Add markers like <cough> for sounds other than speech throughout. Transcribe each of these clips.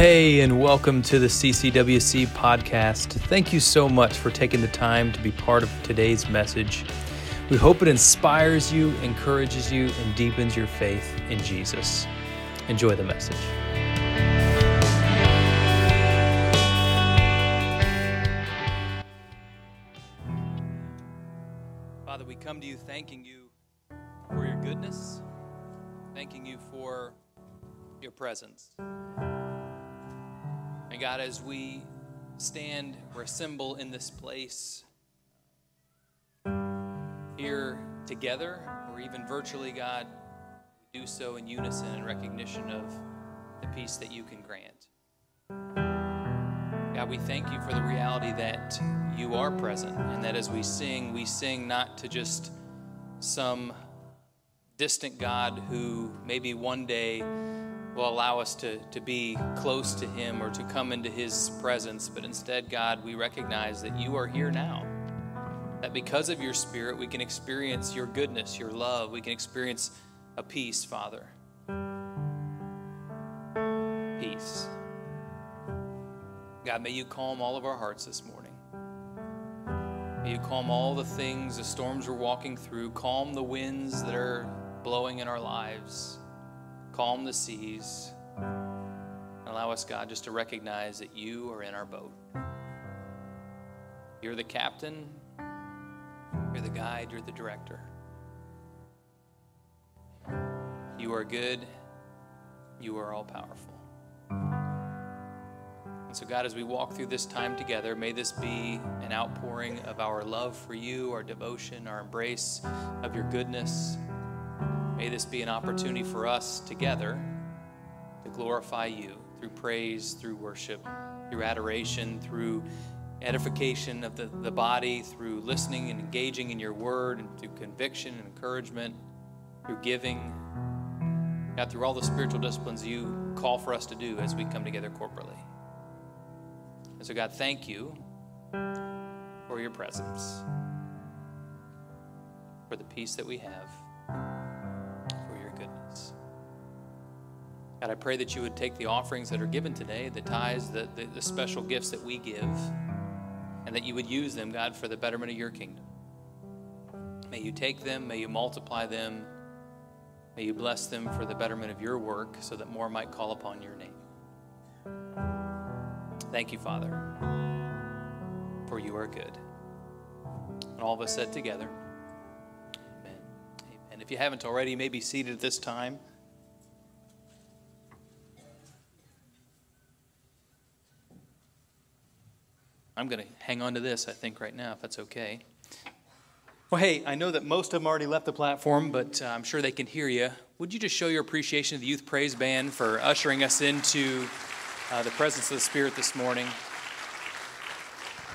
Hey, and welcome to the CCWC podcast. Thank you so much for taking the time to be part of today's message. We hope it inspires you, encourages you, and deepens your faith in Jesus. Enjoy the message. Father, we come to you thanking you for your goodness, thanking you for your presence. And God, as we stand or assemble in this place here together, or even virtually, God, do so in unison in recognition of the peace that you can grant. God, we thank you for the reality that you are present, and that as we sing, we sing not to just some distant God who maybe one day will allow us to, to be close to Him or to come into His presence, but instead, God, we recognize that you are here now. That because of your Spirit, we can experience your goodness, your love, we can experience a peace, Father. Peace. God, may you calm all of our hearts this morning. May you calm all the things, the storms we're walking through, calm the winds that are blowing in our lives calm the seas. Allow us, God, just to recognize that you are in our boat. You're the captain, you're the guide, you're the director. You are good, you are all powerful. And so, God, as we walk through this time together, may this be an outpouring of our love for you, our devotion, our embrace of your goodness, May this be an opportunity for us together to glorify you through praise, through worship, through adoration, through edification of the, the body, through listening and engaging in your word, and through conviction and encouragement, through giving. God, through all the spiritual disciplines you call for us to do as we come together corporately. And so, God, thank you for your presence, for the peace that we have. God, I pray that you would take the offerings that are given today, the tithes, the, the, the, special gifts that we give, and that you would use them, God, for the betterment of your kingdom. May you take them, may you multiply them, may you bless them for the betterment of your work so that more might call upon your name. Thank you, Father, for you are good. And all of us said together, Amen. Amen. If you haven't already, you may be seated at this time. I'm going to hang on to this, I think, right now, if that's okay. Well, hey, I know that most of them already left the platform, but uh, I'm sure they can hear you. Would you just show your appreciation of the Youth Praise Band for ushering us into uh, the presence of the Spirit this morning?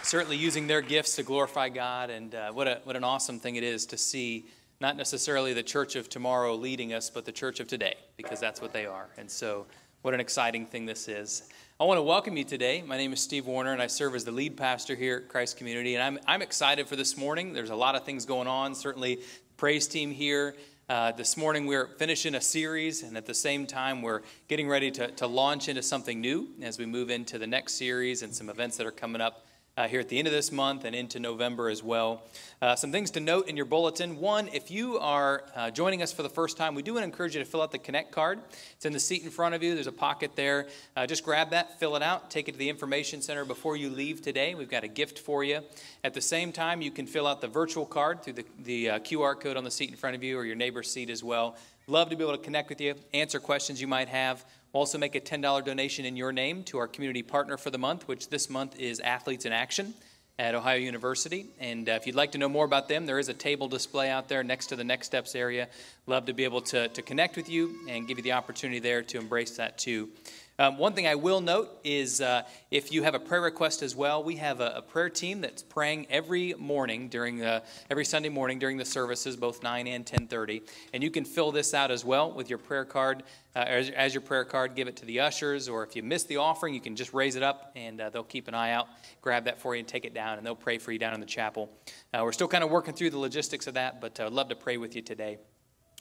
Certainly using their gifts to glorify God, and uh, what, a, what an awesome thing it is to see not necessarily the church of tomorrow leading us, but the church of today, because that's what they are. And so, what an exciting thing this is. I want to welcome you today. My name is Steve Warner, and I serve as the lead pastor here at Christ Community. And I'm, I'm excited for this morning. There's a lot of things going on. Certainly, praise team here. Uh, this morning, we're finishing a series, and at the same time, we're getting ready to, to launch into something new as we move into the next series and some events that are coming up uh, here at the end of this month and into November as well. Uh, some things to note in your bulletin. One, if you are uh, joining us for the first time, we do want to encourage you to fill out the Connect card. It's in the seat in front of you. There's a pocket there. Uh, just grab that, fill it out, take it to the Information Center before you leave today. We've got a gift for you. At the same time, you can fill out the virtual card through the, the uh, QR code on the seat in front of you or your neighbor's seat as well. Love to be able to connect with you, answer questions you might have. We'll also make a $10 donation in your name to our community partner for the month, which this month is Athletes in Action at Ohio University. And uh, if you'd like to know more about them, there is a table display out there next to the Next Steps area. Love to be able to, to connect with you and give you the opportunity there to embrace that too. Um, one thing I will note is uh, if you have a prayer request as well, we have a, a prayer team that's praying every morning during the, every Sunday morning during the services, both 9 and 10:30. And you can fill this out as well with your prayer card. Uh, as, as, your prayer card, give it to the ushers, or if you miss the offering, you can just raise it up and uh, they'll keep an eye out, grab that for you, and take it down, and they'll pray for you down in the chapel. Uh, we're still kind of working through the logistics of that, but I'd love to pray with you today.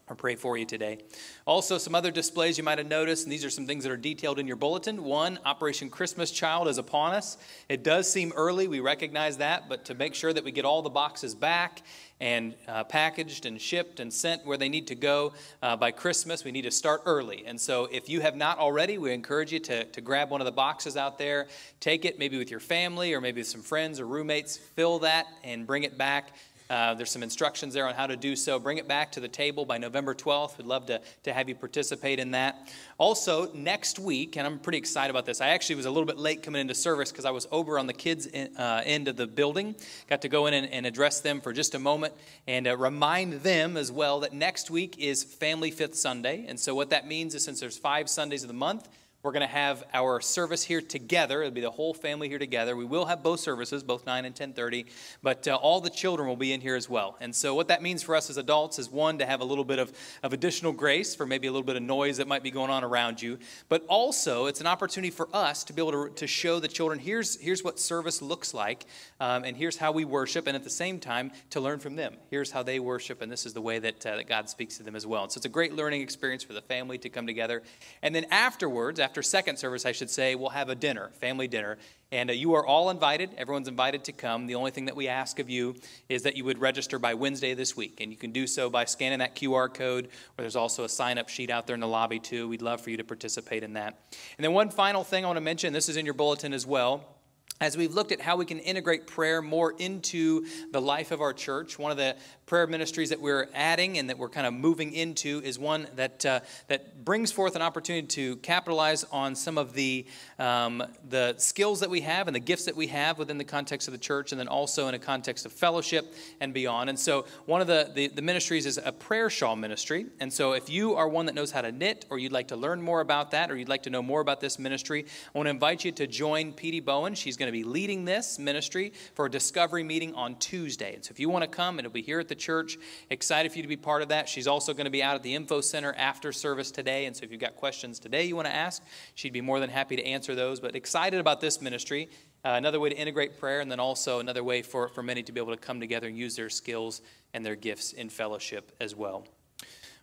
Or pray for you today. Also, some other displays you might have noticed, and these are some things that are detailed in your bulletin. One, Operation Christmas Child is upon us. It does seem early, we recognize that, but to make sure that we get all the boxes back and uh, packaged and shipped and sent where they need to go uh, by Christmas, we need to start early. And so, if you have not already, we encourage you to, to grab one of the boxes out there, take it maybe with your family or maybe with some friends or roommates, fill that, and bring it back. Uh, there's some instructions there on how to do so. Bring it back to the table by November 12th. We'd love to, to have you participate in that. Also, next week, and I'm pretty excited about this, I actually was a little bit late coming into service because I was over on the kids' in, uh, end of the building. Got to go in and, and address them for just a moment and uh, remind them as well that next week is Family Fifth Sunday. And so, what that means is since there's five Sundays of the month, we're going to have our service here together. It'll be the whole family here together. We will have both services, both 9 and 10:30, but uh, all the children will be in here as well. And so what that means for us as adults is one to have a little bit of, of additional grace for maybe a little bit of noise that might be going on around you, but also it's an opportunity for us to be able to, to show the children here's here's what service looks like, um, and here's how we worship, and at the same time to learn from them. Here's how they worship, and this is the way that uh, that God speaks to them as well. And so it's a great learning experience for the family to come together. And then afterwards, after after second service, I should say, we'll have a dinner, family dinner. And uh, you are all invited. Everyone's invited to come. The only thing that we ask of you is that you would register by Wednesday this week. And you can do so by scanning that QR code, or there's also a sign up sheet out there in the lobby, too. We'd love for you to participate in that. And then, one final thing I want to mention this is in your bulletin as well as we've looked at how we can integrate prayer more into the life of our church, one of the prayer ministries that we're adding and that we're kind of moving into is one that, uh, that brings forth an opportunity to capitalize on some of the, um, the skills that we have and the gifts that we have within the context of the church, and then also in a context of fellowship and beyond. And so, one of the, the, the ministries is a prayer shawl ministry. And so, if you are one that knows how to knit, or you'd like to learn more about that, or you'd like to know more about this ministry, I want to invite you to join Petey Bowen. She's going to be leading this ministry for a discovery meeting on Tuesday. And so, if you want to come, it'll be here at the the church. Excited for you to be part of that. She's also going to be out at the info center after service today. And so if you've got questions today you want to ask, she'd be more than happy to answer those. But excited about this ministry. Uh, another way to integrate prayer, and then also another way for, for many to be able to come together and use their skills and their gifts in fellowship as well.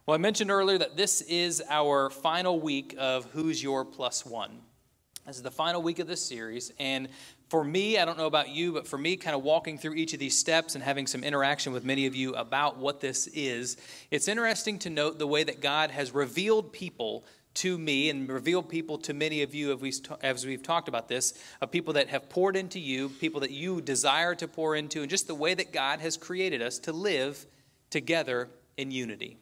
Well, I mentioned earlier that this is our final week of Who's Your Plus One. This is the final week of this series, and for me, I don't know about you, but for me, kind of walking through each of these steps and having some interaction with many of you about what this is, it's interesting to note the way that God has revealed people to me and revealed people to many of you as we've talked about this of people that have poured into you, people that you desire to pour into, and just the way that God has created us to live together in unity.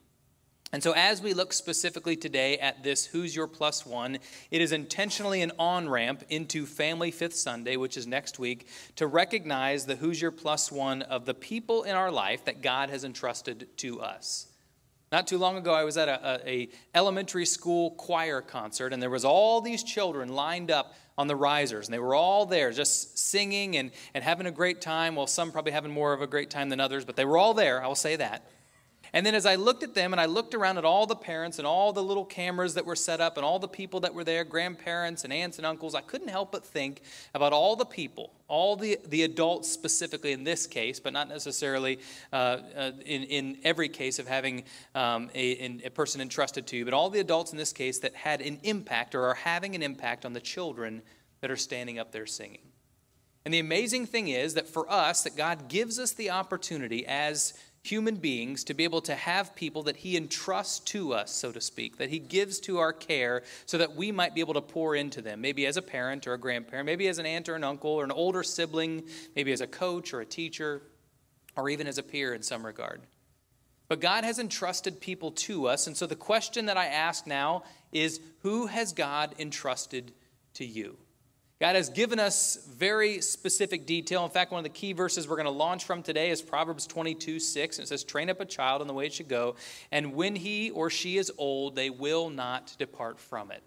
And so, as we look specifically today at this Who's Your Plus One, it is intentionally an on ramp into Family Fifth Sunday, which is next week, to recognize the Who's Your Plus One of the people in our life that God has entrusted to us. Not too long ago, I was at a, a, a elementary school choir concert, and there was all these children lined up on the risers, and they were all there just singing and, and having a great time. Well, some probably having more of a great time than others, but they were all there, I will say that. And then as I looked at them and I looked around at all the parents and all the little cameras that were set up and all the people that were there, grandparents and aunts and uncles, I couldn't help but think about all the people, all the, the adults specifically in this case, but not necessarily uh, uh, in, in every case of having um, a, a person entrusted to you, but all the adults in this case that had an impact or are having an impact on the children that are standing up there singing. And the amazing thing is that for us, that God gives us the opportunity as human beings to be able to have people that He entrusts to us, so to speak, that He gives to our care so that we might be able to pour into them, maybe as a parent or a grandparent, maybe as an aunt or an uncle or an older sibling, maybe as a coach or a teacher, or even as a peer in some regard. But God has entrusted people to us, and so the question that I ask now is who has God entrusted to you? God has given us very specific detail. In fact, one of the key verses we're going to launch from today is Proverbs 22 6. And it says, Train up a child in the way it should go, and when he or she is old, they will not depart from it.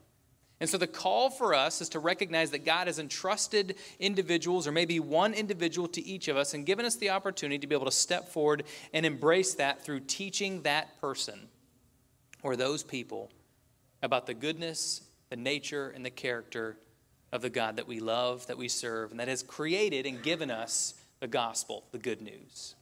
And so the call for us is to recognize that God has entrusted individuals, or maybe one individual to each of us, and given us the opportunity to be able to step forward and embrace that through teaching that person or those people about the goodness, the nature, and the character of the God that we love, that we serve, and that has created and given us the gospel, the good news.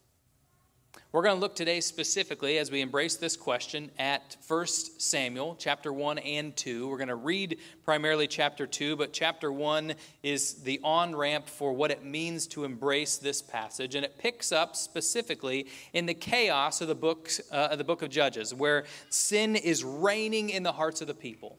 We're going to look today specifically as we embrace this question at 1 Samuel chapter 1 and 2. We're going to read primarily chapter 2, but chapter 1 is the on ramp for what it means to embrace this passage. And it picks up specifically in the chaos of the, books, uh, of the book of Judges, where sin is reigning in the hearts of the people.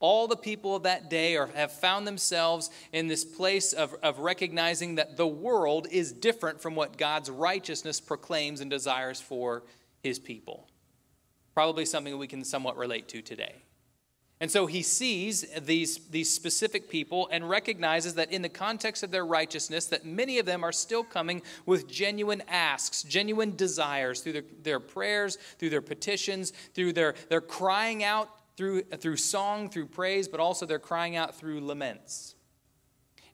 All the people of that day are, have found themselves in this place of, of recognizing that the world is different from what God's righteousness proclaims and desires for his people. Probably something we can somewhat relate to today. And so he sees these, these specific people and recognizes that in the context of their righteousness, that many of them are still coming with genuine asks, genuine desires through their, their prayers, through their petitions, through their, their crying out through, through song, through praise, but also they're crying out through laments.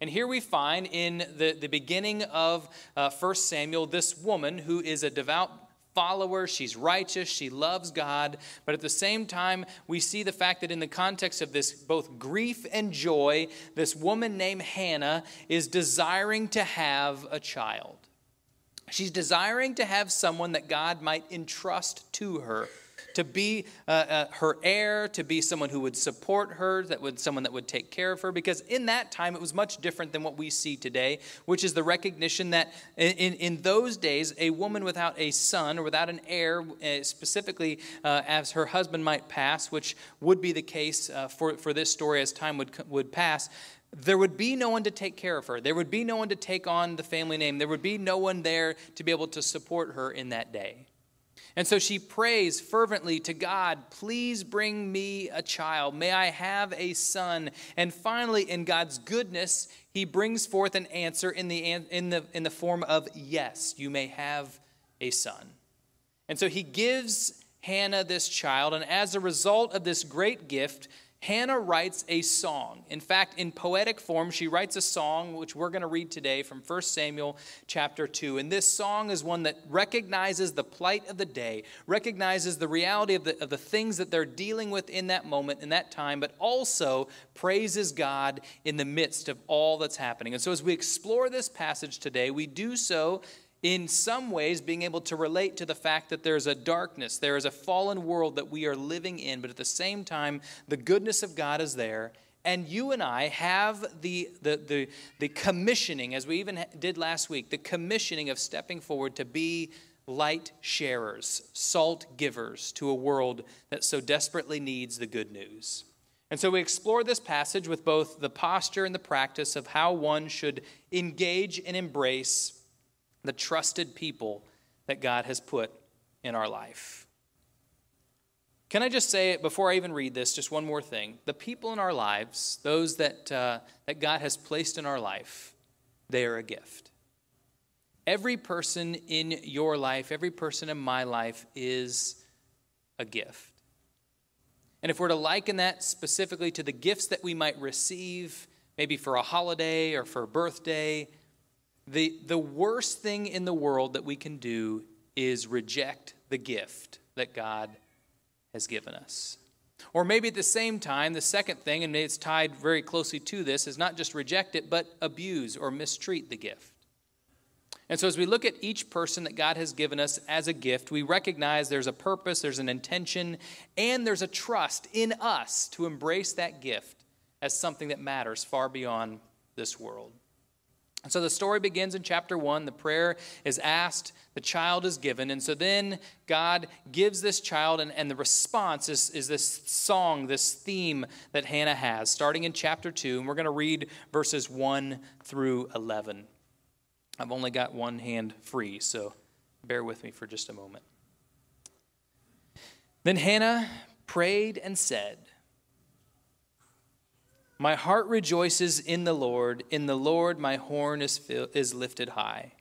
And here we find in the, the beginning of uh, 1 Samuel this woman who is a devout follower. She's righteous. She loves God. But at the same time, we see the fact that in the context of this both grief and joy, this woman named Hannah is desiring to have a child. She's desiring to have someone that God might entrust to her to be uh, uh, her heir, to be someone who would support her, that would someone that would take care of her. Because in that time, it was much different than what we see today, which is the recognition that in, in those days, a woman without a son or without an heir, uh, specifically uh, as her husband might pass, which would be the case uh, for, for this story as time would, would pass, there would be no one to take care of her. There would be no one to take on the family name. There would be no one there to be able to support her in that day. And so she prays fervently to God, please bring me a child. May I have a son. And finally, in God's goodness, he brings forth an answer in the, in the, in the form of yes, you may have a son. And so he gives Hannah this child. And as a result of this great gift, Hannah writes a song. In fact, in poetic form, she writes a song which we're going to read today from 1 Samuel chapter 2. And this song is one that recognizes the plight of the day, recognizes the reality of the, of the things that they're dealing with in that moment, in that time, but also praises God in the midst of all that's happening. And so as we explore this passage today, we do so in some ways being able to relate to the fact that there's a darkness, there is a fallen world that we are living in, but at the same time, the goodness of God is there. And you and I have the, the, the, the commissioning, as we even did last week, the commissioning of stepping forward to be light sharers, salt givers to a world that so desperately needs the good news. And so we explore this passage with both the posture and the practice of how one should engage and embrace the trusted people that God has put in our life. Can I just say, it before I even read this, just one more thing? The people in our lives, those that, uh, that God has placed in our life, they are a gift. Every person in your life, every person in my life is a gift. And if we're to liken that specifically to the gifts that we might receive, maybe for a holiday or for a birthday, the, the worst thing in the world that we can do is reject the gift that God has given us. Or maybe at the same time, the second thing, and it's tied very closely to this, is not just reject it, but abuse or mistreat the gift. And so, as we look at each person that God has given us as a gift, we recognize there's a purpose, there's an intention, and there's a trust in us to embrace that gift as something that matters far beyond this world. And so the story begins in chapter 1. The prayer is asked, the child is given. And so then God gives this child, and, and the response is, is this song, this theme that Hannah has, starting in chapter 2. And we're going to read verses 1 through 11. I've only got one hand free, so bear with me for just a moment. Then Hannah prayed and said, my heart rejoices in the Lord. In the Lord, my horn is, is lifted high.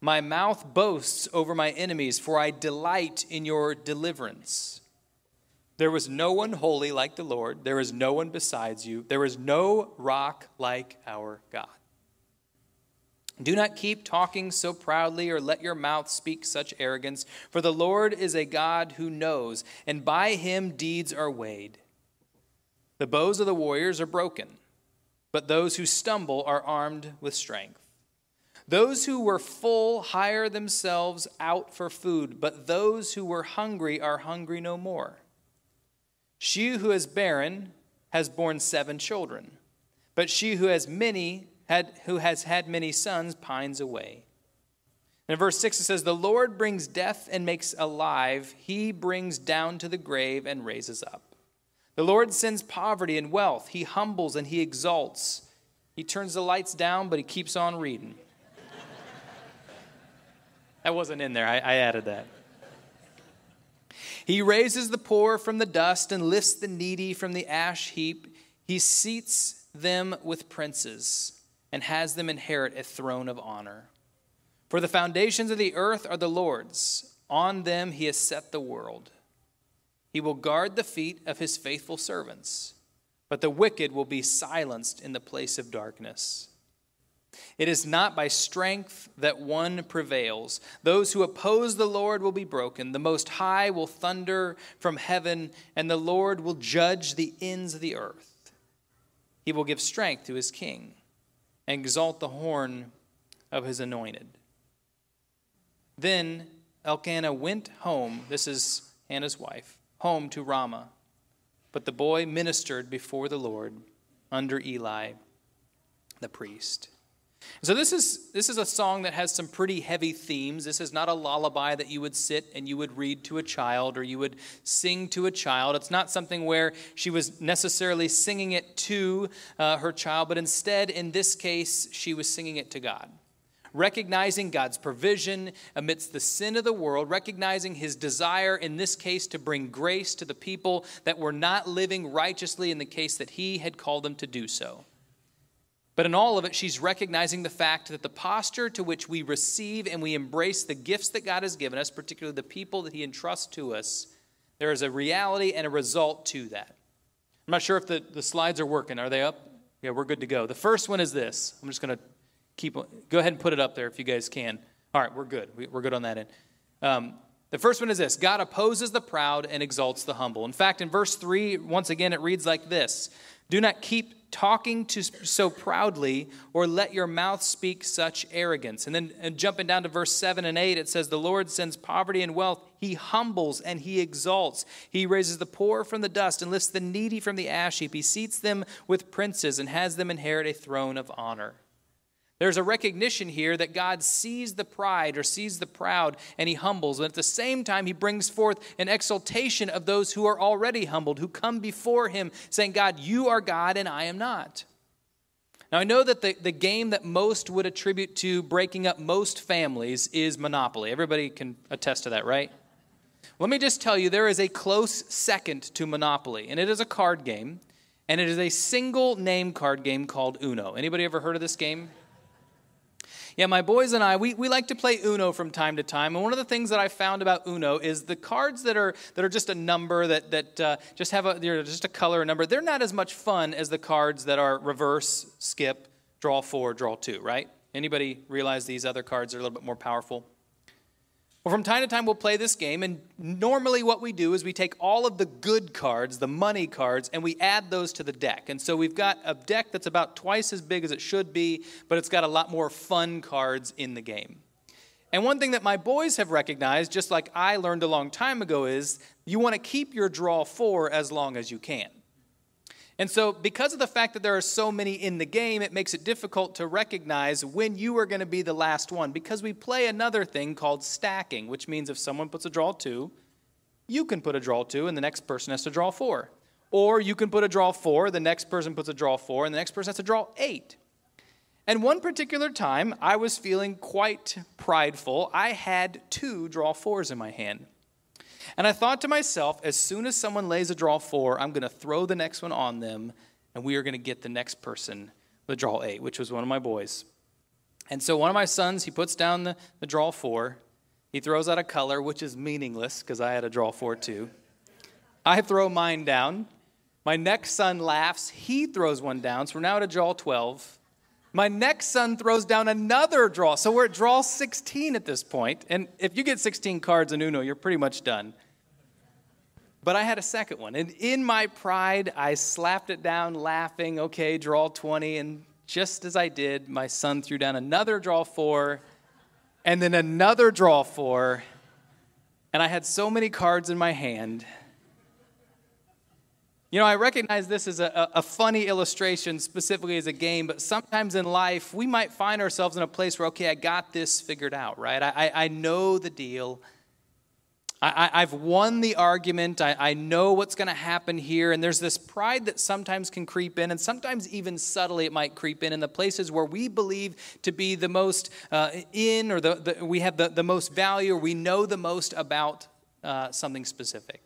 My mouth boasts over my enemies, for I delight in your deliverance. There was no one holy like the Lord. There is no one besides you. There is no rock like our God. Do not keep talking so proudly or let your mouth speak such arrogance, for the Lord is a God who knows, and by him deeds are weighed. The bows of the warriors are broken, but those who stumble are armed with strength. Those who were full hire themselves out for food, but those who were hungry are hungry no more. She who is barren has borne seven children, but she who has many had, who has had many sons pines away. And in verse 6 it says, The Lord brings death and makes alive, he brings down to the grave and raises up. The Lord sends poverty and wealth, he humbles and he exalts. He turns the lights down, but he keeps on reading. <laughs> that wasn't in there, I, I added that. He raises the poor from the dust and lifts the needy from the ash heap. He seats them with princes and has them inherit a throne of honor. For the foundations of the earth are the Lord's, on them he has set the world. He will guard the feet of his faithful servants, but the wicked will be silenced in the place of darkness. It is not by strength that one prevails. Those who oppose the Lord will be broken. The Most High will thunder from heaven, and the Lord will judge the ends of the earth. He will give strength to his king and exalt the horn of his anointed. Then Elkanah went home, this is Hannah's wife, home to Ramah. But the boy ministered before the Lord under Eli the priest. So this is this is a song that has some pretty heavy themes. This is not a lullaby that you would sit and you would read to a child or you would sing to a child. It's not something where she was necessarily singing it to uh, her child, but instead, in this case, she was singing it to God. Recognizing God's provision amidst the sin of the world, recognizing his desire in this case to bring grace to the people that were not living righteously in the case that he had called them to do so. But in all of it, she's recognizing the fact that the posture to which we receive and we embrace the gifts that God has given us, particularly the people that He entrusts to us, there is a reality and a result to that. I'm not sure if the, the slides are working. Are they up? Yeah, we're good to go. The first one is this. I'm just going to keep, go ahead and put it up there if you guys can. All right, we're good. We, are good on that end. Um, the first one is this God opposes the proud and exalts the humble. In fact, in verse 3, once again, it reads like this Do not keep talking to so proudly, or let your mouth speak such arrogance. And then and jumping down to verse 7 and 8, it says, The Lord sends poverty and wealth. He humbles and he exalts. He raises the poor from the dust and lifts the needy from the ash heap. He seats them with princes and has them inherit a throne of honor. There's a recognition here that God sees the pride or sees the proud and he humbles. And at the same time, he brings forth an exaltation of those who are already humbled, who come before him saying, God, you are God and I am not. Now, I know that the, the game that most would attribute to breaking up most families is Monopoly. Everybody can attest to that, right? Let me just tell you, there is a close second to Monopoly, and it is a card game, and it is a single name card game called Uno. Anybody ever heard of this game? Yeah, my boys and I, we, we like to play Uno from time to time. And one of the things that I found about Uno is the cards that are, that are just a number, that, that uh, just have a, they're just a color, a number, they're not as much fun as the cards that are reverse, skip, draw four, draw two, right? Anybody realize these other cards are a little bit more powerful? Well, from time to time, we'll play this game, and normally what we do is we take all of the good cards, the money cards, and we add those to the deck. And so we've got a deck that's about twice as big as it should be, but it's got a lot more fun cards in the game. And one thing that my boys have recognized, just like I learned a long time ago, is you want to keep your draw four as long as you can. And so, because of the fact that there are so many in the game, it makes it difficult to recognize when you are going to be the last one. Because we play another thing called stacking, which means if someone puts a draw two, you can put a draw two, and the next person has to draw four. Or you can put a draw four, the next person puts a draw four, and the next person has to draw eight. And one particular time, I was feeling quite prideful. I had two draw fours in my hand. And I thought to myself, as soon as someone lays a draw four, I'm going to throw the next one on them, and we are going to get the next person the draw eight, which was one of my boys. And so one of my sons, he puts down the, the draw four. He throws out a color, which is meaningless because I had a draw four too. I throw mine down. My next son laughs. He throws one down. So we're now at a draw 12. My next son throws down another draw. So we're at draw 16 at this point. And if you get 16 cards in Uno, you're pretty much done. But I had a second one. And in my pride, I slapped it down laughing, okay, draw 20. And just as I did, my son threw down another draw four and then another draw four. And I had so many cards in my hand. You know, I recognize this as a, a, funny illustration, specifically as a game, but sometimes in life, we might find ourselves in a place where, okay, I got this figured out, right? I, I know the deal. I, have won the argument. I, I know what's going to happen here. And there's this pride that sometimes can creep in, and sometimes even subtly it might creep in in the places where we believe to be the most uh, in or the, the, we have the, the most value or we know the most about uh, something specific.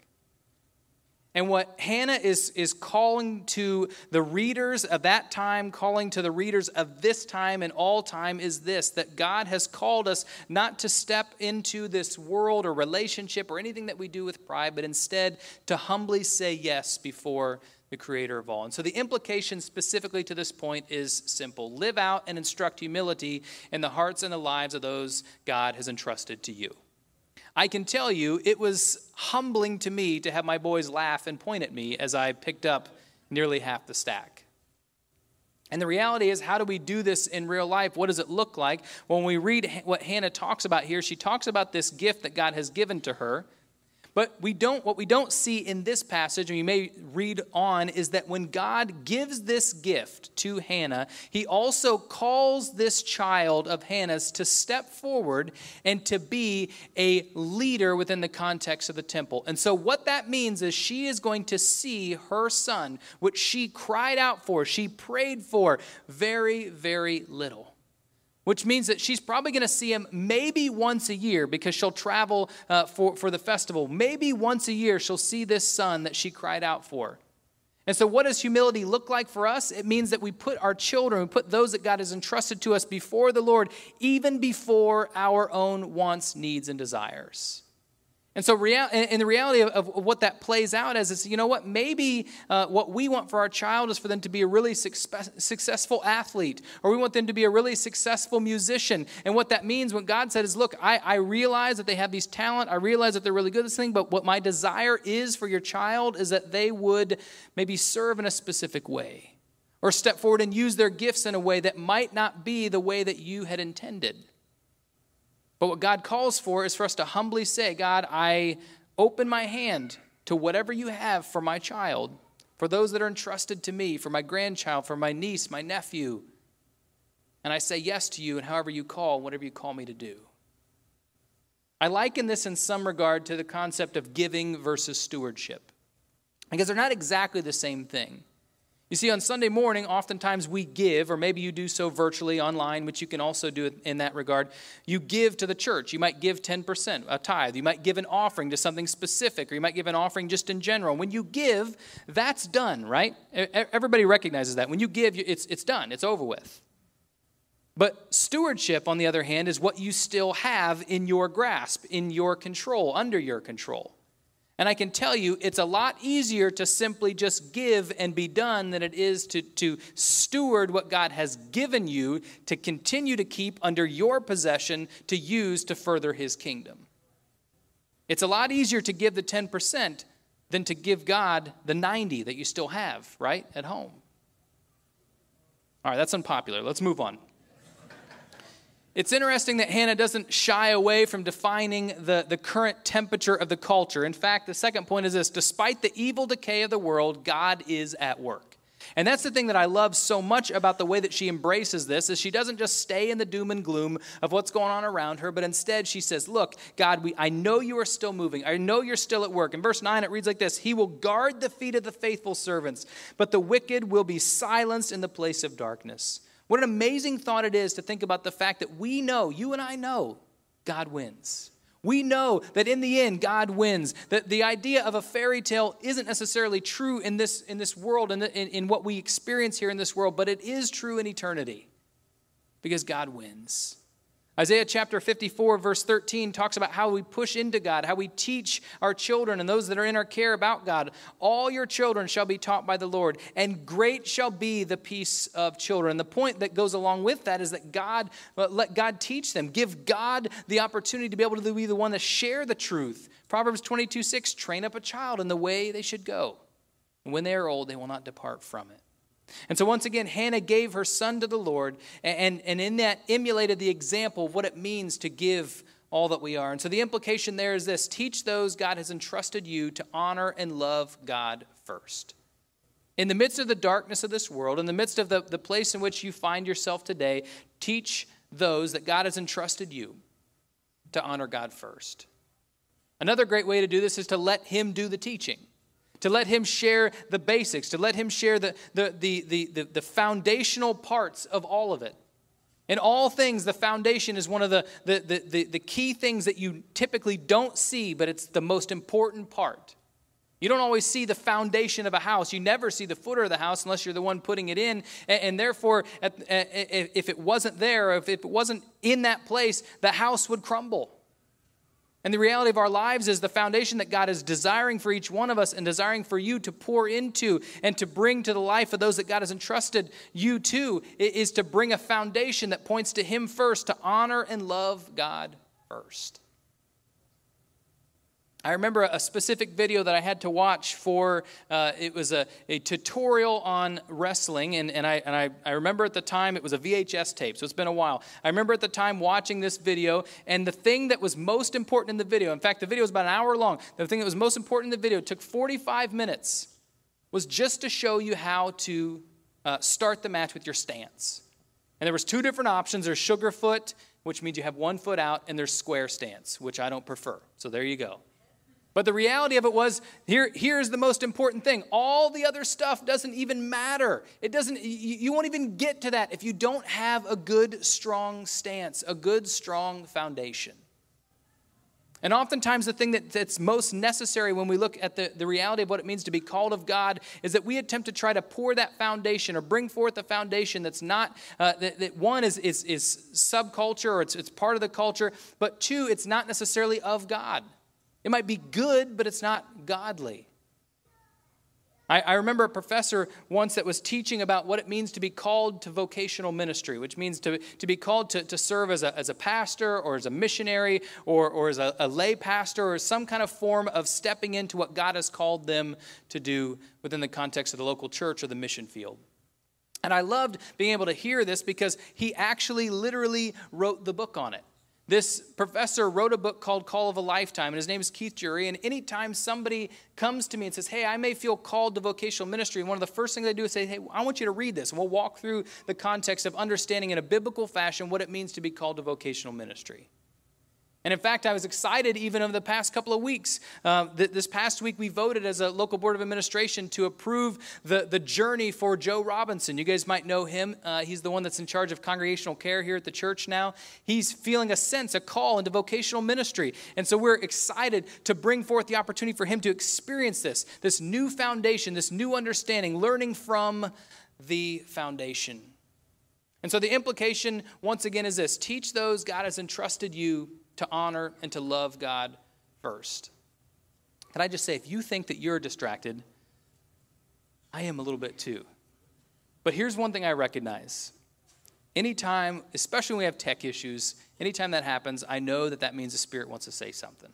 And what Hannah is, is calling to the readers of that time, calling to the readers of this time and all time is this that God has called us not to step into this world or relationship or anything that we do with pride, but instead to humbly say yes before the creator of all. And so the implication specifically to this point is simple live out and instruct humility in the hearts and the lives of those God has entrusted to you. I can tell you it was humbling to me to have my boys laugh and point at me as I picked up nearly half the stack. And the reality is, how do we do this in real life? What does it look like? When we read what Hannah talks about here, she talks about this gift that God has given to her. But we don't, what we don't see in this passage, and you may read on, is that when God gives this gift to Hannah, he also calls this child of Hannah's to step forward and to be a leader within the context of the temple. And so, what that means is she is going to see her son, which she cried out for, she prayed for, very, very little which means that she's probably going to see him maybe once a year because she'll travel uh, for, for the festival. Maybe once a year she'll see this son that she cried out for. And so, what does humility look like for us? It means that we put our children, we put those that God has entrusted to us before the Lord, even before our own wants, needs, and desires. And so, and the reality of, of, what that plays out as is, you know what? Maybe uh, what we want for our child is for them to be a really success, successful athlete, or we want them to be a really successful musician. And what that means, what God said is, look, I, I realize that they have these talent, I realize that they're really good at this thing, but what my desire is for your child is that they would maybe serve in a specific way, or step forward and use their gifts in a way that might not be the way that you had intended. But what God calls for is for us to humbly say, God, I open my hand to whatever you have for my child, for those that are entrusted to me, for my grandchild, for my niece, my nephew. And I say yes to you and however you call, whatever you call me to do. I liken this in some regard to the concept of giving versus stewardship, because they're not exactly the same thing. You see, on Sunday morning, oftentimes we give, or maybe you do so virtually online, which you can also do in that regard. You give to the church. You might give 10%, a tithe. You might give an offering to something specific, or you might give an offering just in general. When you give, that's done, right? Everybody recognizes that. When you give, it's, it's done, it's over with. But stewardship, on the other hand, is what you still have in your grasp, in your control, under your control. And I can tell you, it's a lot easier to simply just give and be done than it is to, to steward what God has given you to continue to keep under your possession to use to further His kingdom. It's a lot easier to give the 10% than to give God the 90 that you still have, right, at home. All right, that's unpopular. Let's move on. It's interesting that Hannah doesn't shy away from defining the, the current temperature of the culture. In fact, the second point is this despite the evil decay of the world, God is at work. And that's the thing that I love so much about the way that she embraces this is she doesn't just stay in the doom and gloom of what's going on around her, but instead she says, "Look, God, we, I know you are still moving. I know you're still at work." In verse 9 it reads like this, "He will guard the feet of the faithful servants, but the wicked will be silenced in the place of darkness." What an amazing thought it is to think about the fact that we know, you and I know, God wins. We know that in the end, God wins. That the idea of a fairy tale isn't necessarily true in this, in this world, in, in, in what we experience here in this world, but it is true in eternity because God wins. Isaiah chapter 54, verse 13, talks about how we push into God, how we teach our children and those that are in our care about God. All your children shall be taught by the Lord, and great shall be the peace of children. The point that goes along with that is that God, uh, let God teach them, give God the opportunity to be able to be the one to share the truth. Proverbs 22, 6, train up a child in the way they should go. And when they are old, they will not depart from it. And so, once again, Hannah gave her son to the Lord, and, and in that emulated the example of what it means to give all that we are. And so, the implication there is this teach those God has entrusted you to honor and love God first. In the midst of the darkness of this world, in the midst of the, the place in which you find yourself today, teach those that God has entrusted you to honor God first. Another great way to do this is to let Him do the teaching to let him share the basics, to let him share the, the, the, the, the, foundational parts of all of it. In all things, the foundation is one of the, the, the, the, the key things that you typically don't see, but it's the most important part. You don't always see the foundation of a house. You never see the footer of the house unless you're the one putting it in. And, and therefore, if it wasn't there, if it wasn't in that place, the house would crumble. And the reality of our lives is the foundation that God is desiring for each one of us and desiring for you to pour into and to bring to the life of those that God has entrusted you to is to bring a foundation that points to Him first, to honor and love God first. I remember a specific video that I had to watch for, uh, it was a, a tutorial on wrestling, and, and, I, and I, I remember at the time it was a VHS tape, so it's been a while. I remember at the time watching this video, and the thing that was most important in the video, in fact, the video was about an hour long, the thing that was most important in the video took 45 minutes, was just to show you how to uh, start the match with your stance. And there was two different options. There's sugar foot, which means you have one foot out, and there's square stance, which I don't prefer. So there you go. But the reality of it was here, here's the most important thing. All the other stuff doesn't even matter. It doesn't, you, won't even get to that if you don't have a good, strong stance, a good, strong foundation. And oftentimes, the thing that, that's most necessary when we look at the, the reality of what it means to be called of God is that we attempt to try to pour that foundation or bring forth a foundation that's not, uh, that, that, one is, is, is subculture or it's, it's part of the culture, but two, it's not necessarily of God. It might be good, but it's not godly. I, I, remember a professor once that was teaching about what it means to be called to vocational ministry, which means to, to be called to, to serve as a, as a pastor or as a missionary or, or as a, a lay pastor or some kind of form of stepping into what God has called them to do within the context of the local church or the mission field. And I loved being able to hear this because he actually literally wrote the book on it. This professor wrote a book called Call of a Lifetime, and his name is Keith Drury. And anytime somebody comes to me and says, Hey, I may feel called to vocational ministry, one of the first things I do is say, Hey, I want you to read this. And we'll walk through the context of understanding in a biblical fashion what it means to be called to vocational ministry. And in fact, I was excited even over the past couple of weeks. Uh, th- this past week, we voted as a local board of administration to approve the, the journey for Joe Robinson. You guys might know him. Uh, he's the one that's in charge of congregational care here at the church now. He's feeling a sense, a call into vocational ministry. And so we're excited to bring forth the opportunity for him to experience this, this new foundation, this new understanding, learning from the foundation. And so the implication, once again, is this teach those God has entrusted you to honor and to love God first. Can I just say, if you think that you're distracted, I am a little bit too. But here's one thing I recognize. Anytime, especially when we have tech issues, anytime that happens, I know that that means the Spirit wants to say something.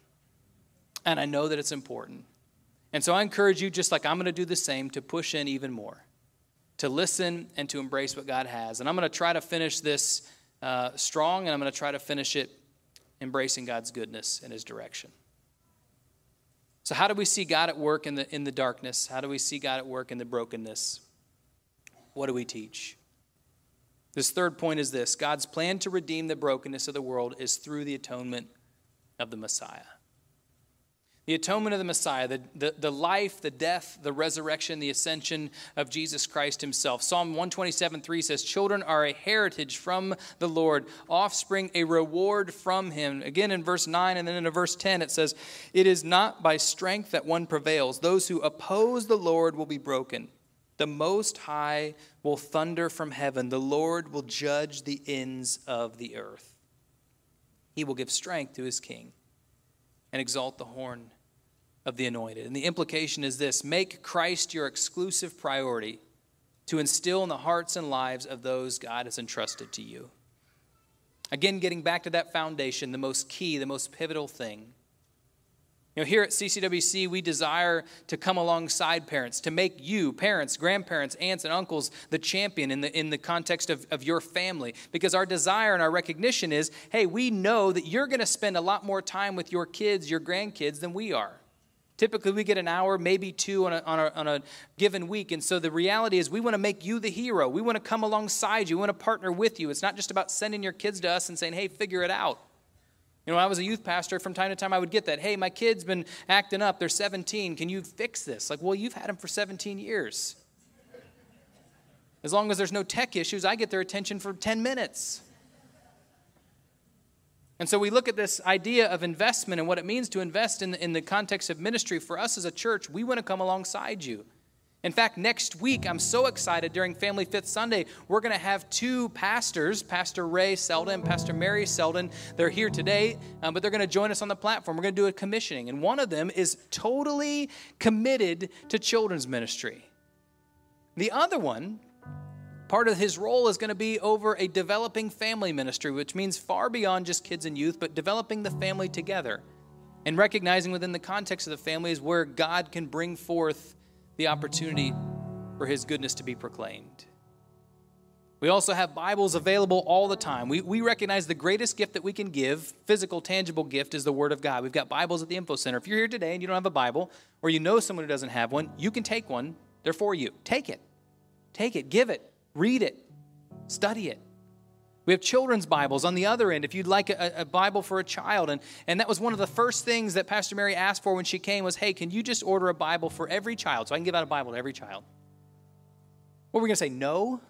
And I know that it's important. And so I encourage you, just like I'm going to do the same, to push in even more, to listen and to embrace what God has. And I'm going to try to finish this uh, strong, and I'm going to try to finish it embracing God's goodness and his direction. So, how do we see God at work in the, in the darkness? How do we see God at work in the brokenness? What do we teach? This third point is this God's plan to redeem the brokenness of the world is through the atonement of the Messiah the atonement of the Messiah, the, the, the, life, the death, the resurrection, the ascension of Jesus Christ himself. Psalm 127 3 says, Children are a heritage from the Lord, offspring a reward from him. Again in verse 9 and then in verse 10, it says, It is not by strength that one prevails. Those who oppose the Lord will be broken. The Most High will thunder from heaven. The Lord will judge the ends of the earth. He will give strength to his king and exalt the horn of the anointed. And the implication is this make Christ your exclusive priority to instill in the hearts and lives of those God has entrusted to you. Again, getting back to that foundation, the most key, the most pivotal thing You know, here at CCWC, we desire to come alongside parents, to make you, parents, grandparents, aunts, and uncles, the champion in the, in the context of, of your family. Because our desire and our recognition is hey, we know that you're going to spend a lot more time with your kids, your grandkids, than we are. Typically, we get an hour, maybe two on a, on, a, on a given week. And so the reality is, we want to make you the hero. We want to come alongside you. We want to partner with you. It's not just about sending your kids to us and saying, hey, figure it out. You know, I was a youth pastor, from time to time I would get that. Hey, my kid's been acting up. They're 17. Can you fix this? Like, well, you've had them for 17 years. As long as there's no tech issues, I get their attention for 10 minutes. And so we look at this idea of investment and what it means to invest in, in the context of ministry. For us as a church, we want to come alongside you. In fact, next week, I'm so excited during Family Fifth Sunday, we're going to have two pastors, Pastor Ray Selden and Pastor Mary Selden. They're here today, um, but they're going to join us on the platform. We're going to do a commissioning. And one of them is totally committed to children's ministry. The other one Part of his role is going to be over a developing family ministry, which means far beyond just kids and youth, but developing the family together and recognizing within the context of the family is where God can bring forth the opportunity for his goodness to be proclaimed. We also have Bibles available all the time. We, we recognize the greatest gift that we can give, physical, tangible gift, is the Word of God. We've got Bibles at the Info Center. If you're here today and you don't have a Bible, or you know someone who doesn't have one, you can take one. They're for you. Take it. Take it. Give it. Read it, study it. We have children's Bibles on the other end if you'd like a, a, Bible for a child. And, and that was one of the first things that Pastor Mary asked for when she came was, hey, can you just order a Bible for every child so I can give out a Bible to every child? What were we going to say? No?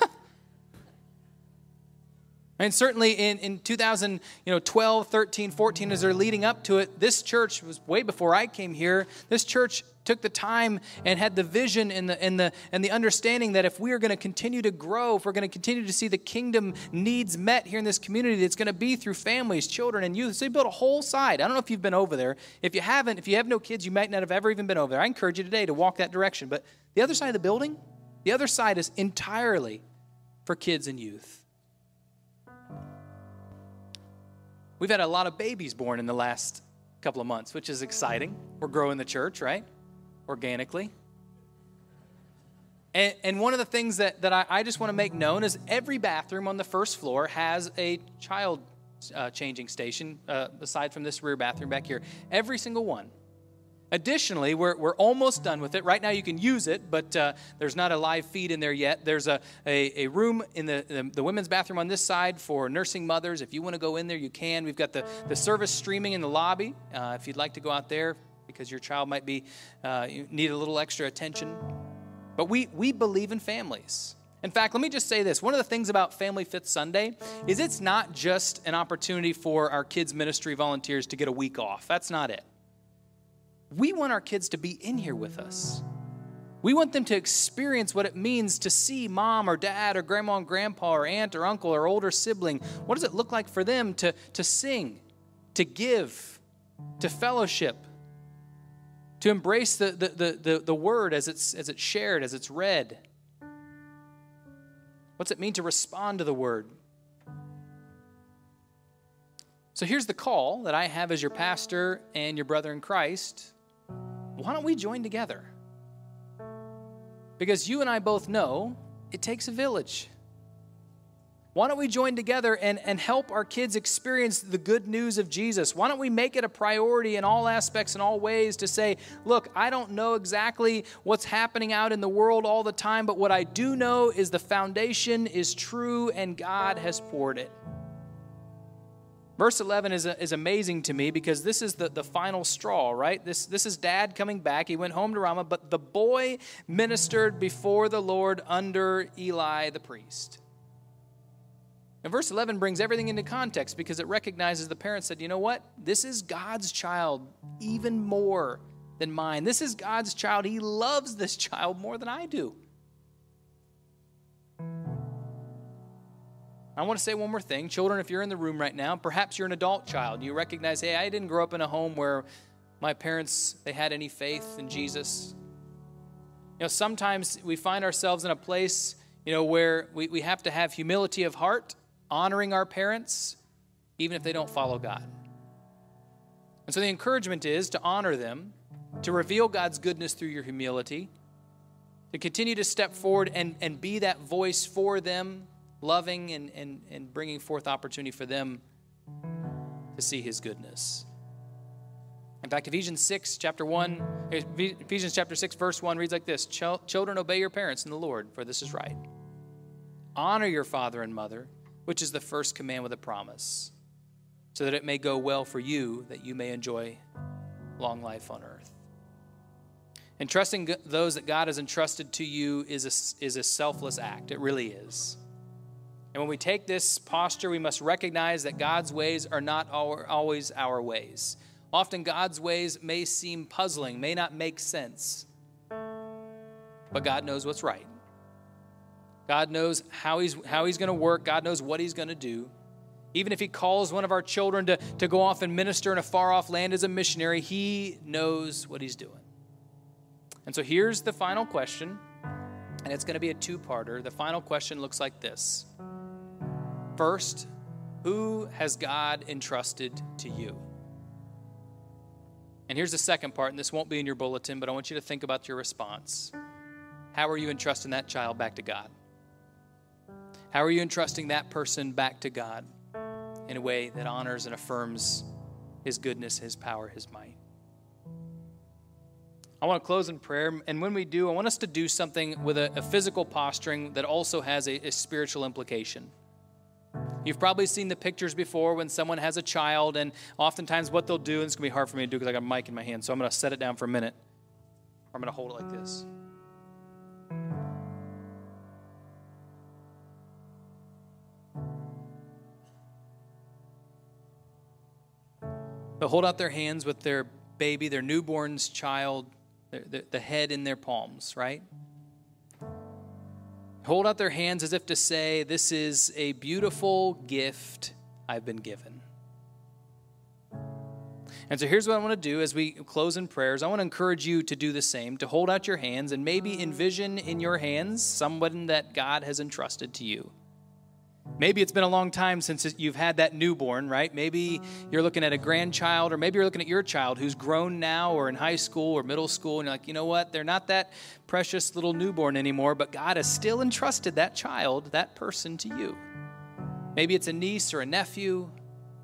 <laughs> And certainly in, in 2012, 13, 14, as they're leading up to it, this church was way before I came here. This church took the time and had the vision and the, and the, and the understanding that if we are going to continue to grow, if we're going to continue to see the kingdom needs met here in this community, it's going to be through families, children, and youth. So they built a whole side. I don't know if you've been over there. If you haven't, if you have no kids, you might not have ever even been over there. I encourage you today to walk that direction. But the other side of the building, the other side is entirely for kids and youth. We've had a lot of babies born in the last couple of months, which is exciting. We're growing the church, right? Organically. And, and one of the things that, that I, I just want to make known is every bathroom on the first floor has a child uh, changing station, uh, aside from this rear bathroom back here. Every single one. Additionally, we're, we're almost done with it. Right now, you can use it, but uh, there's not a live feed in there yet. There's a, a, a room in the, the, the, women's bathroom on this side for nursing mothers. If you want to go in there, you can. We've got the, the service streaming in the lobby. Uh, if you'd like to go out there because your child might be uh, need a little extra attention. But we, we believe in families. In fact, let me just say this. One of the things about Family Fifth Sunday is it's not just an opportunity for our kids' ministry volunteers to get a week off. That's not it. We want our kids to be in here with us. We want them to experience what it means to see mom or dad or grandma and grandpa or aunt or uncle or older sibling. What does it look like for them to, to sing, to give, to fellowship, to embrace the, the, the, the, the word as it's, as it's shared, as it's read? What's it mean to respond to the word? So here's the call that I have as your pastor and your brother in Christ why don't we join together? Because you and I both know it takes a village. Why don't we join together and, and help our kids experience the good news of Jesus? Why don't we make it a priority in all aspects and all ways to say, look, I don't know exactly what's happening out in the world all the time, but what I do know is the foundation is true and God has poured it. Verse 11 is, is amazing to me because this is the, the final straw, right? This, this is dad coming back. He went home to Ramah, but the boy ministered before the Lord under Eli the priest. And verse 11 brings everything into context because it recognizes the parents said, you know what? This is God's child even more than mine. This is God's child. He loves this child more than I do. I want to say one more thing. Children, if you're in the room right now, perhaps you're an adult child. You recognize, hey, I didn't grow up in a home where my parents they had any faith in Jesus. You know, sometimes we find ourselves in a place, you know, where we, we have to have humility of heart, honoring our parents, even if they don't follow God. And so the encouragement is to honor them, to reveal God's goodness through your humility, to continue to step forward and, and be that voice for them, loving and, and, and bringing forth opportunity for them to see his goodness. In fact, Ephesians 6, chapter 1, Ephesians chapter 6, verse 1 reads like this Children, obey your parents in the Lord, for this is right. Honor your father and mother, which is the first command with a promise, so that it may go well for you, that you may enjoy long life on earth. Entrusting those that God has entrusted to you is a, is a selfless act. It really is. And when we take this posture, we must recognize that God's ways are not our, always our ways. Often God's ways may seem puzzling, may not make sense, but God knows what's right. God knows how He's, how he's going to work, God knows what He's going to do. Even if He calls one of our children to, to go off and minister in a far off land as a missionary, He knows what He's doing. And so here's the final question, and it's going to be a two parter. The final question looks like this First, who has God entrusted to you? And here's the second part, and this won't be in your bulletin, but I want you to think about your response. How are you entrusting that child back to God? How are you entrusting that person back to God in a way that honors and affirms His goodness, His power, His might? I want to close in prayer, and when we do, I want us to do something with a, a physical posturing that also has a, a spiritual implication. You've probably seen the pictures before when someone has a child, and oftentimes what they'll do, and it's going to be hard for me to do because I got a mic in my hand, so I'm going to set it down for a minute. Or I'm going to hold it like this. They'll hold out their hands with their baby, their newborn's child, the, the head in their palms, right? Hold out their hands as if to say, This is a beautiful gift I've been given. And so here's what I want to do as we close in prayers. I want to encourage you to do the same, to hold out your hands and maybe envision in your hands someone that God has entrusted to you. Maybe it's been a long time since you've had that newborn, right? Maybe you're looking at a grandchild, or maybe you're looking at your child who's grown now or in high school or middle school, and you're like, you know what? They're not that precious little newborn anymore, but God has still entrusted that child, that person to you. Maybe it's a niece or a nephew,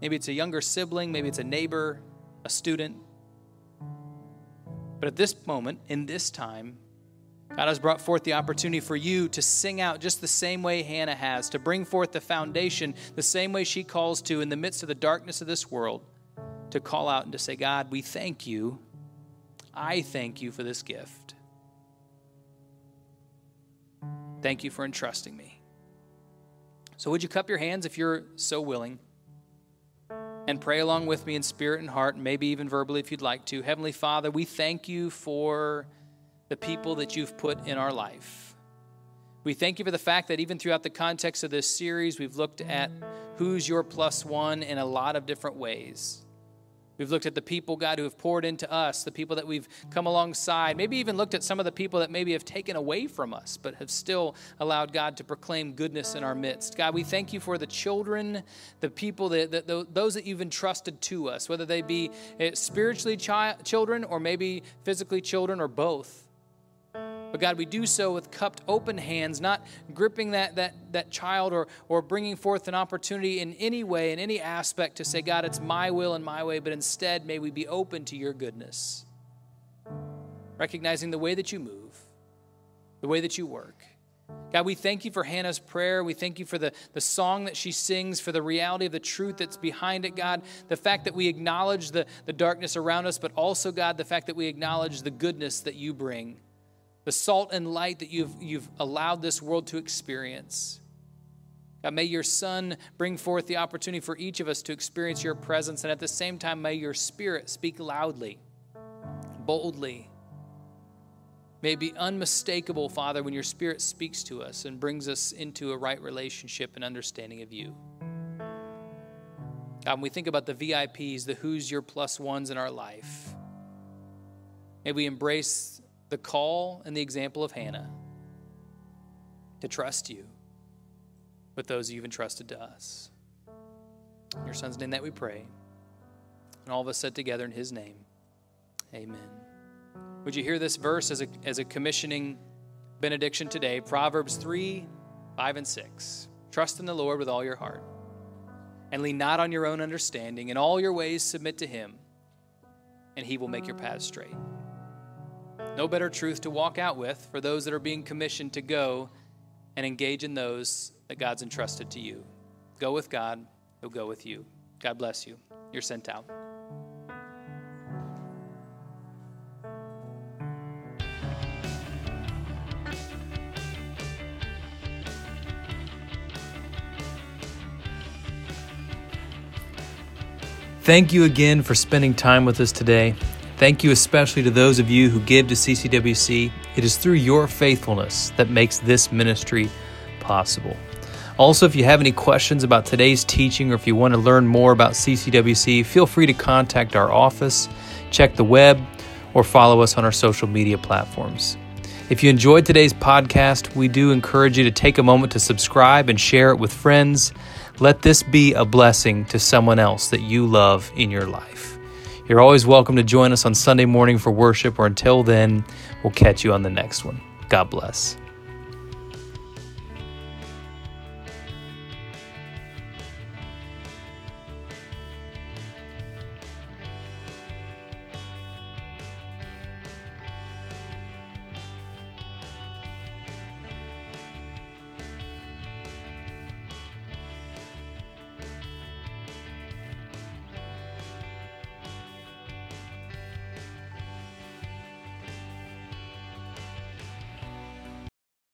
maybe it's a younger sibling, maybe it's a neighbor, a student. But at this moment, in this time, God has brought forth the opportunity for you to sing out just the same way Hannah has, to bring forth the foundation the same way she calls to in the midst of the darkness of this world, to call out and to say, God, we thank you. I thank you for this gift. Thank you for entrusting me. So, would you cup your hands if you're so willing? And pray along with me in spirit and heart, and maybe even verbally if you'd like to. Heavenly Father, we thank you for the people that you've put in our life. We thank you for the fact that even throughout the context of this series, we've looked at who's your plus one in a lot of different ways. We've looked at the people, God, who have poured into us, the people that we've come alongside, maybe even looked at some of the people that maybe have taken away from us, but have still allowed God to proclaim goodness in our midst. God, we thank you for the children, the people, that, those that you've entrusted to us, whether they be eh, spiritually chi- children or maybe physically children or both. But God, we do so with cupped open hands, not gripping that, that, that child or, or bringing forth an opportunity in any way, in any aspect, to say, God, it's my will and my way, but instead may we be open to your goodness. Recognizing the way that you move, the way that you work. God, we thank you for Hannah's prayer. We thank you for the, the song that she sings, for the reality of the truth that's behind it, God. The fact that we acknowledge the, the darkness around us, but also, God, the fact that we acknowledge the goodness that you bring the salt and light that you've, you've allowed this world to experience. God, may your Son bring forth the opportunity for each of us to experience your presence, and at the same time, may your Spirit speak loudly, boldly. May it be unmistakable, Father, when your Spirit speaks to us and brings us into a right relationship and understanding of you. God, when we think about the VIPs, the who's your plus ones in our life, may we embrace the call and the example of Hannah to trust you with those you've entrusted to us. In your son's name that we pray. And all of us said together in his name, Amen. Would you hear this verse as a, as a commissioning benediction today? Proverbs 3 5 and 6. Trust in the Lord with all your heart, and lean not on your own understanding. In all your ways, submit to him, and he will make your paths straight. No better truth to walk out with for those that are being commissioned to go and engage in those that God's entrusted to you. Go with God, He'll go with you. God bless you. You're sent out. Thank you again for spending time with us today. Thank you especially to those of you who give to CCWC. It is through your faithfulness that makes this ministry possible. Also, if you have any questions about today's teaching or if you want to learn more about CCWC, feel free to contact our office, check the web, or follow us on our social media platforms. If you enjoyed today's podcast, we do encourage you to take a moment to subscribe and share it with friends. Let this be a blessing to someone else that you love in your life. You're always welcome to join us on Sunday morning for worship, or until then, we'll catch you on the next one. God bless.